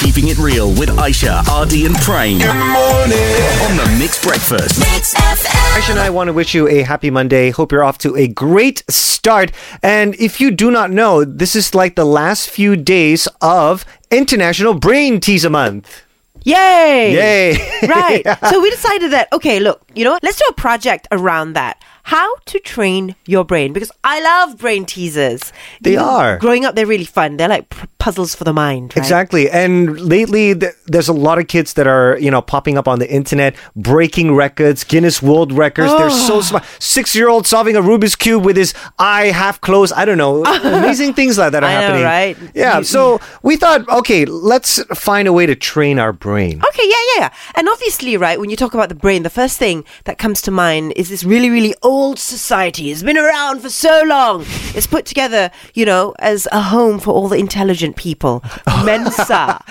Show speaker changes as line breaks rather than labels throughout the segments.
Keeping it real with Aishah, Ardy, and Prane. Good morning. On the Mix Breakfast.
Mix FM.
Aishah and I want to wish you a happy Monday. Hope you're off to a great start. And if you do not know, this is like the last few days of International Brain Teaser Month.
Yay!
Yay!
right. So we decided that, okay, look, you know what? Let's do a project around that. How to train your brain. Because I love brain teasers.
They
know,
are.
Growing up, they're really fun. They're like p- puzzles for the mind. Right?
Exactly. And lately, th- there's a lot of kids that are, you know, popping up on the internet, breaking records, Guinness World Records. They're so oh. smart. Six year old solving a Rubik's Cube with his eye half closed. I don't know. Amazing things like that are
I know,
happening.
right?
Yeah.
You-
so we thought, okay, let's find a way to train our brain.
Okay, yeah, yeah, yeah. And obviously, right, when you talk about the brain, the first thing that comes to mind is this really, really old society. It's been around for so long. It's put together, you know, as a home for all the intelligent people. Mensa.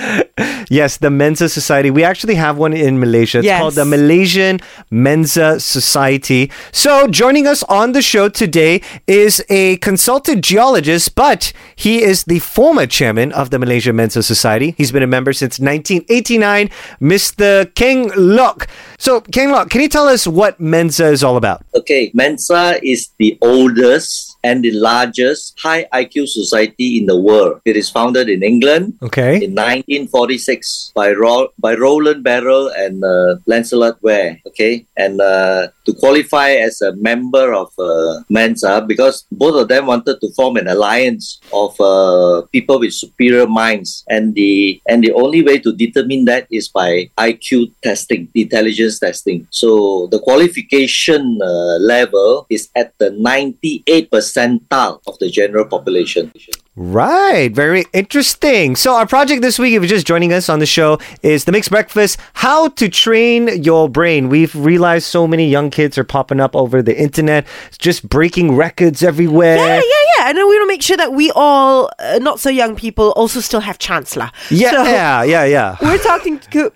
Yes, the Mensa Society. We actually have one in Malaysia. It's
Yes.
called the Malaysian Mensa Society. So, joining us on the show today is a consultant geologist, but he is the former chairman of the Malaysia Mensa Society. He's been a member since 1989, Mr. Keng Lok. So, Keng Lok, can you tell us what Mensa is all about?
Okay, Mensa is the oldest and the largest high IQ society in the world. It is founded in England
Okay.
in 1946 by Ro- by Roland Berrill and uh, Lancelot Ware. Okay, and uh, to qualify as a member of uh, Mensa, because both of them wanted to form an alliance of uh, people with superior minds, and the and the only way to determine that is by IQ testing, intelligence testing. So the qualification uh, level is at the 98 percentile of the general population.
Right. Very interesting. So, our project this week, if you're just joining us on the show, is the Mix Breakfast How to Train Your Brain. We've realized so many young kids are popping up over the internet, just breaking records everywhere.
Yeah, yeah, yeah. And then we want to make sure that we all, uh, not so young people, also still have Chancellor.
Yeah,
So
yeah, yeah, yeah.
we're talking to.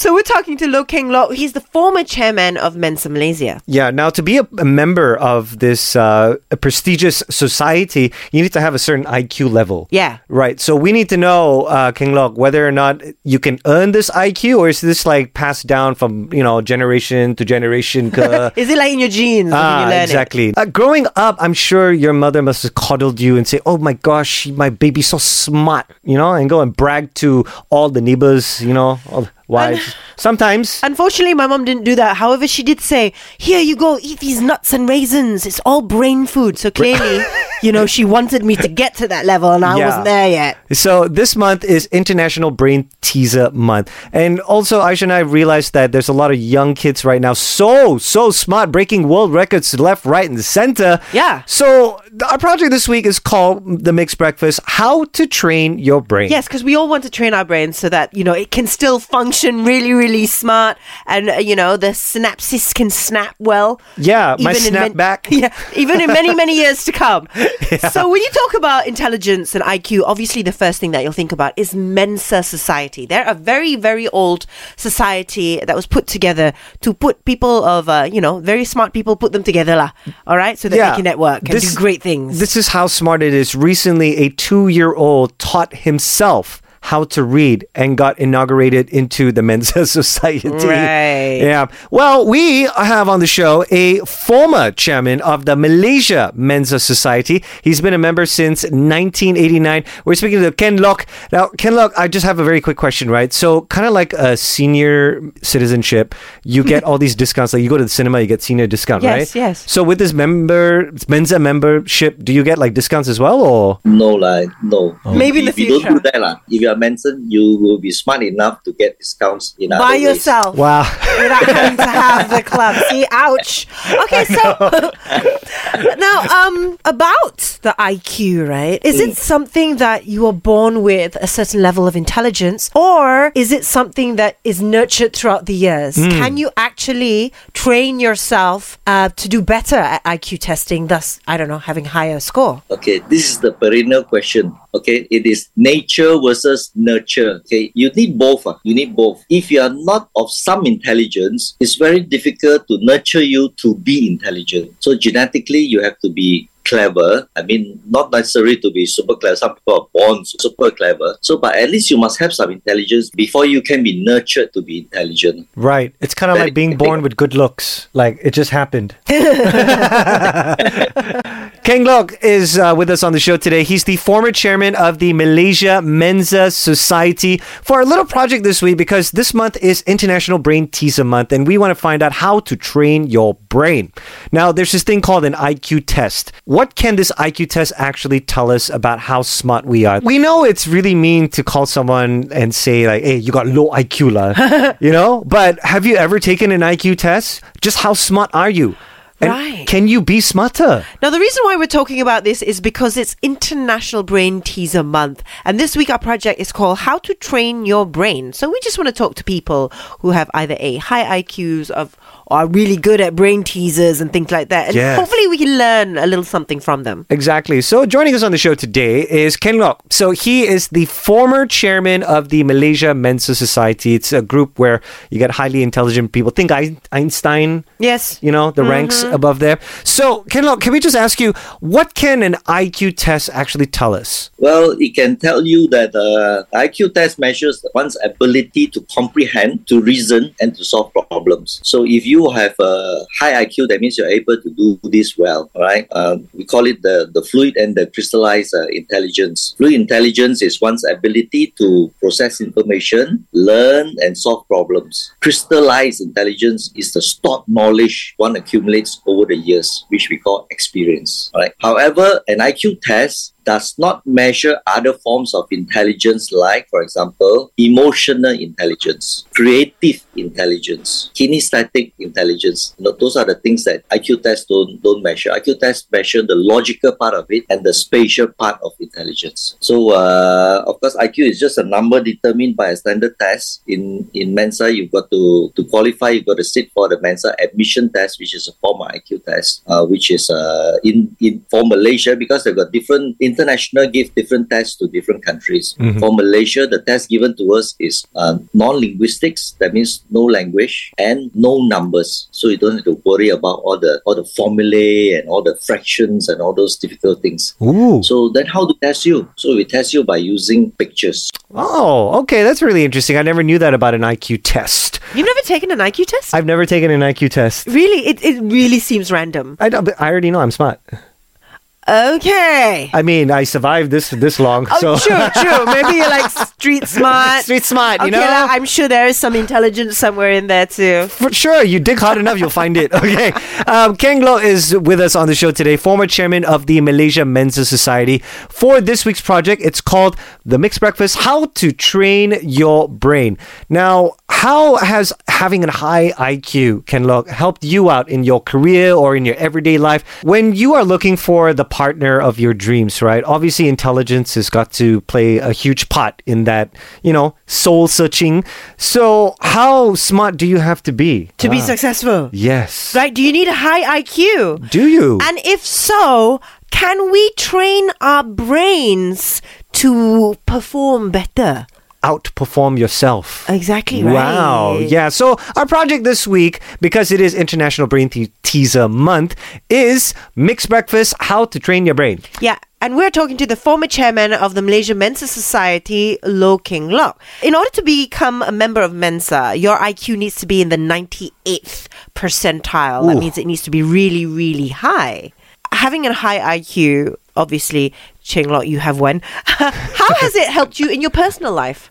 So we're talking to Low Keng Lok. He's the former chairman of Mensa Malaysia.
Yeah, now to be a, a member of this uh, a prestigious society, you need to have a certain IQ level.
Yeah.
Right. So we need to know, uh, Keng Lok, whether or not you can earn this IQ or is this like passed down from, you know, generation to generation?
Is it like in your genes? when
Ah,
you learn it?
exactly. Uh, growing up, I'm sure your mother must have coddled you and say, "Oh my gosh, my baby's so smart," you know, and go and brag to all the neighbors, you know, all the wives. Sometimes.
Unfortunately, my mom didn't do that. However, she did say, "Here you go, eat these nuts and raisins. It's all brain food." So clearly, you know, she wanted me to get to that level, and I
Yeah.
wasn't there yet.
So this month is International Brain Teaser Month. And also Aishah and I realized that there's a lot of young kids right now so so smart breaking world records left, right and center.
Yeah.
So our project this week is called The Mix Breakfast: How to Train Your Brain.
Yes, because we all want to train our brains so that you know it can still function really, really smart, and uh, you know the synapses can snap well.
Yeah, my
in man-
snapback.
Yeah, even in many, many years to come. So when you talk about intelligence and IQ, obviously the first thing that you'll think about is Mensa Society. They're a very, very old society that was put together to put people of, uh, you know, very smart people, put them together, lah. All right, so that they can network and do great things.
This is how smart it is. Recently, a two-year-old taught himself how to read and got inaugurated into the Mensa Society.
Right.
Yeah. Well, we have on the show a former chairman of the Malaysia Mensa Society. He's been a member since 1989. We're speaking to Keng Lok. Now, Keng Lok, I just have a very quick question, right? So, kind of like a senior citizenship, you get all these discounts. Like you go to the cinema, you get senior discount,
Yes,
right?
yes. Yes.
So, with this member Mensa membership, do you get like discounts as well, or?
No, like no.
Maybe in the
if you don't
future.
do that, lah, if you are mentioned, you will be smart enough to get discounts in
By
other ways.
yourself.
Wow.
without having to have the club. See, ouch. Okay, so now, um, about the IQ, right? Is it something that you are born with a certain level of intelligence, or is it something that is nurtured throughout the years? Can you actually train yourself uh, to do better at IQ testing? Thus, I don't know, having higher score.
Okay, this is the perennial question. Okay, it is nature versus nurture. Okay, you need both. ah. You need both. If you are not of some intelligence, it's very difficult to nurture you to be intelligent. So genetically, you have to be clever. I mean, not necessary to be super clever. Some people are born super clever. So, but at least you must have some intelligence before you can be nurtured to be intelligent.
Right. It's kind of like being born with good looks. Like it just happened. Keng Lok is uh, with us on the show today. He's the former chairman of the Malaysia Mensa Society for a little project this week because this month is International Brain Teaser Month and we want to find out how to train your brain. Now, there's this thing called an IQ test. What can this IQ test actually tell us about how smart we are? We know it's really mean to call someone and say like, "Hey, you got low IQ lah," you know. But have you ever taken an IQ test? Just how smart are you? And
Right.
Can you be smarter?
Now, the reason why we're talking about this is because it's International Brain Teaser Month. And this week, our project is called How to Train Your Brain. So, we just want to talk to people who have either a high IQs of, are really good at brain teasers and things like that. And
Yes.
hopefully, we can learn a little something from them.
Exactly. So joining us on the show today is Keng Lok. So he is the former chairman of the Malaysia Mensa Society. It's a group where you get highly intelligent people. Think Einstein,
Yes.
you know, the ranks mm-hmm. above there. So Keng Lok, can we just ask you, what can an IQ test actually tell us?
Well, it can tell you that uh, the IQ test measures one's ability to comprehend, to reason, and to solve problems. So if you have a high IQ, that means you're able to do this well, right? Um, we call it the, the fluid and the crystallized uh, intelligence. Fluid intelligence is one's ability to process information, learn, and solve problems. Crystallized intelligence is the stored knowledge one accumulates over the years, which we call experience. Right. However, an IQ test does not measure other forms of intelligence like, for example, emotional intelligence, creative intelligence, kinesthetic intelligence. You know, those are the things that IQ tests don't, don't measure. IQ tests measure the logical part of it and the spatial part of intelligence. So, uh, of course, IQ is just a number determined by a standard test. In, in Mensa, you've got to, to qualify, you've got to sit for the Mensa admission test, which is a form of IQ test, uh, which is uh, in, in for Malaysia because they've got different international give different tests to different countries. For Malaysia, the test given to us is uh, non-linguistics. That means no language and no numbers. So you don't have to worry about all the all the formulae and all the fractions and all those difficult things.
Ooh.
So then, how to test you? So we test you by using pictures.
Oh, okay. That's really interesting. I never knew that about an IQ test.
You've never taken an IQ test?
I've never taken an IQ test.
really? It, it really seems random.
I, don't- but I already know I'm smart.
Okay.
I mean, I survived this this long.
Oh,
so
true, true. Maybe you're like street smart.
street smart, you
okay,
know.
lah, I'm sure there is some intelligence somewhere in there too.
For sure, you dig hard enough, you'll find it. Okay. Um, Keng Lo is with us on the show today, former chairman of the Malaysia Mensa Society. For this week's project, it's called The Mix Breakfast How to Train Your Brain. Now, how has having a high IQ, Keng Lo, helped you out in your career or in your everyday life when you are looking for the partner of your dreams, right? Obviously, intelligence has got to play a huge part in that, you know, soul searching. So, how smart do you have to be?
To be ah. successful.
Yes.
Right? Do you need a high IQ?
Do you?
And if so, can we train our brains to perform better?
Outperform yourself.
Exactly right.
Wow. Yeah. So our project this week, because it is International Brain Te- Teaser Month, is Mix Breakfast How to Train Your Brain.
Yeah, and we're talking to the former chairman of the Malaysia Mensa Society, Low Keng Lok. In order to become a member of Mensa, your IQ needs to be in the 98th percentile. That means it needs to be really, really high. Having a high IQ, obviously, Keng Lok, you have one. How has it helped you in your personal life?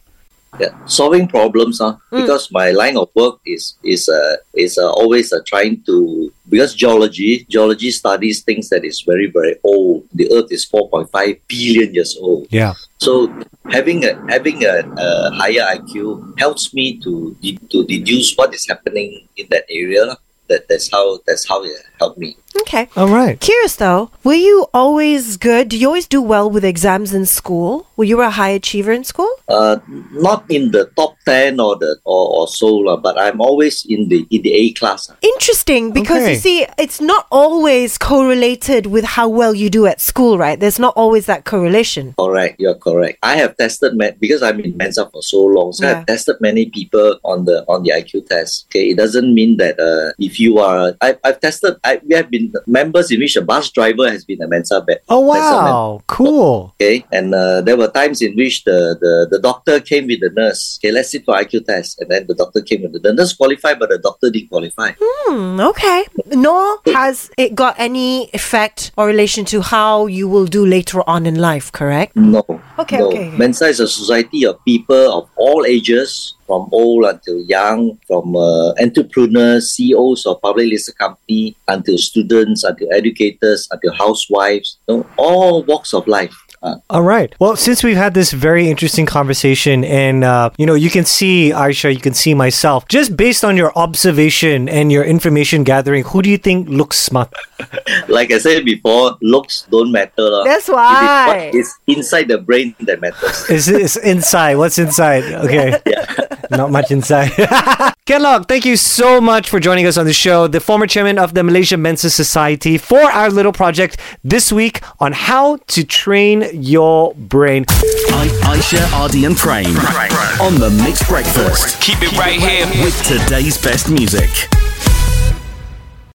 Yeah, solving problems, huh? because my line of work is is uh, is uh, always uh, trying to because geology geology studies things that is very very old. The Earth is four point five billion years old.
Yeah.
So having a having a, a higher IQ helps me to de- to deduce what is happening in that area. That that's how that's how it helped me.
Okay.
All right.
Curious though, were you always good? Do you always do well with exams in school? Were you a high achiever in school?
Uh, not in the top ten or the or, or so, lah, but I'm always in the in the A class.
Interesting because
Okay.
you see, it's not always correlated with how well you do at school, right? There's not always that correlation.
Correct, you're correct. I have tested ma- because I'm in Mensa for so long, so
Yeah.
I've tested many people on the on the IQ test. Okay, it doesn't mean that uh, if you are, I, I've tested, I, we have been members in which a bus driver has been a Mensa bed.
Oh
Mensa member.
wow, cool.
Okay, and uh, there were times in which the, the, the doctor came with the nurse. Okay, let's sit for IQ test, and then the doctor came with the, the nurse qualified, but the doctor didn't qualify.
Hmm, okay. Nor has it got any effect or relation to how you will do later on in life, correct?
No.
Okay,
no.
okay.
Mensa is a society of people of all ages, from old until young, from uh, entrepreneurs, CEOs of public listed company, until students, until educators, until housewives, you know, all walks of life. Uh,
All right. Well, since we've had this very interesting conversation, and uh, you know, you can see Aishah, you can see myself, just based on your observation and your information gathering, who do you think looks smart?
like I said before, looks don't matter. lah.
That's
It is
why.
what is inside the brain that matters.
Is this inside? What's inside? Okay. Not much inside. Keng Lok, thank you so much for joining us on the show. The former chairman of the Malaysia Mensa Society for our little project this week on how to train your brain.
I- Aishah, Ardy, and Prane on the Mix Breakfast
Keep it right here.
with today's best music.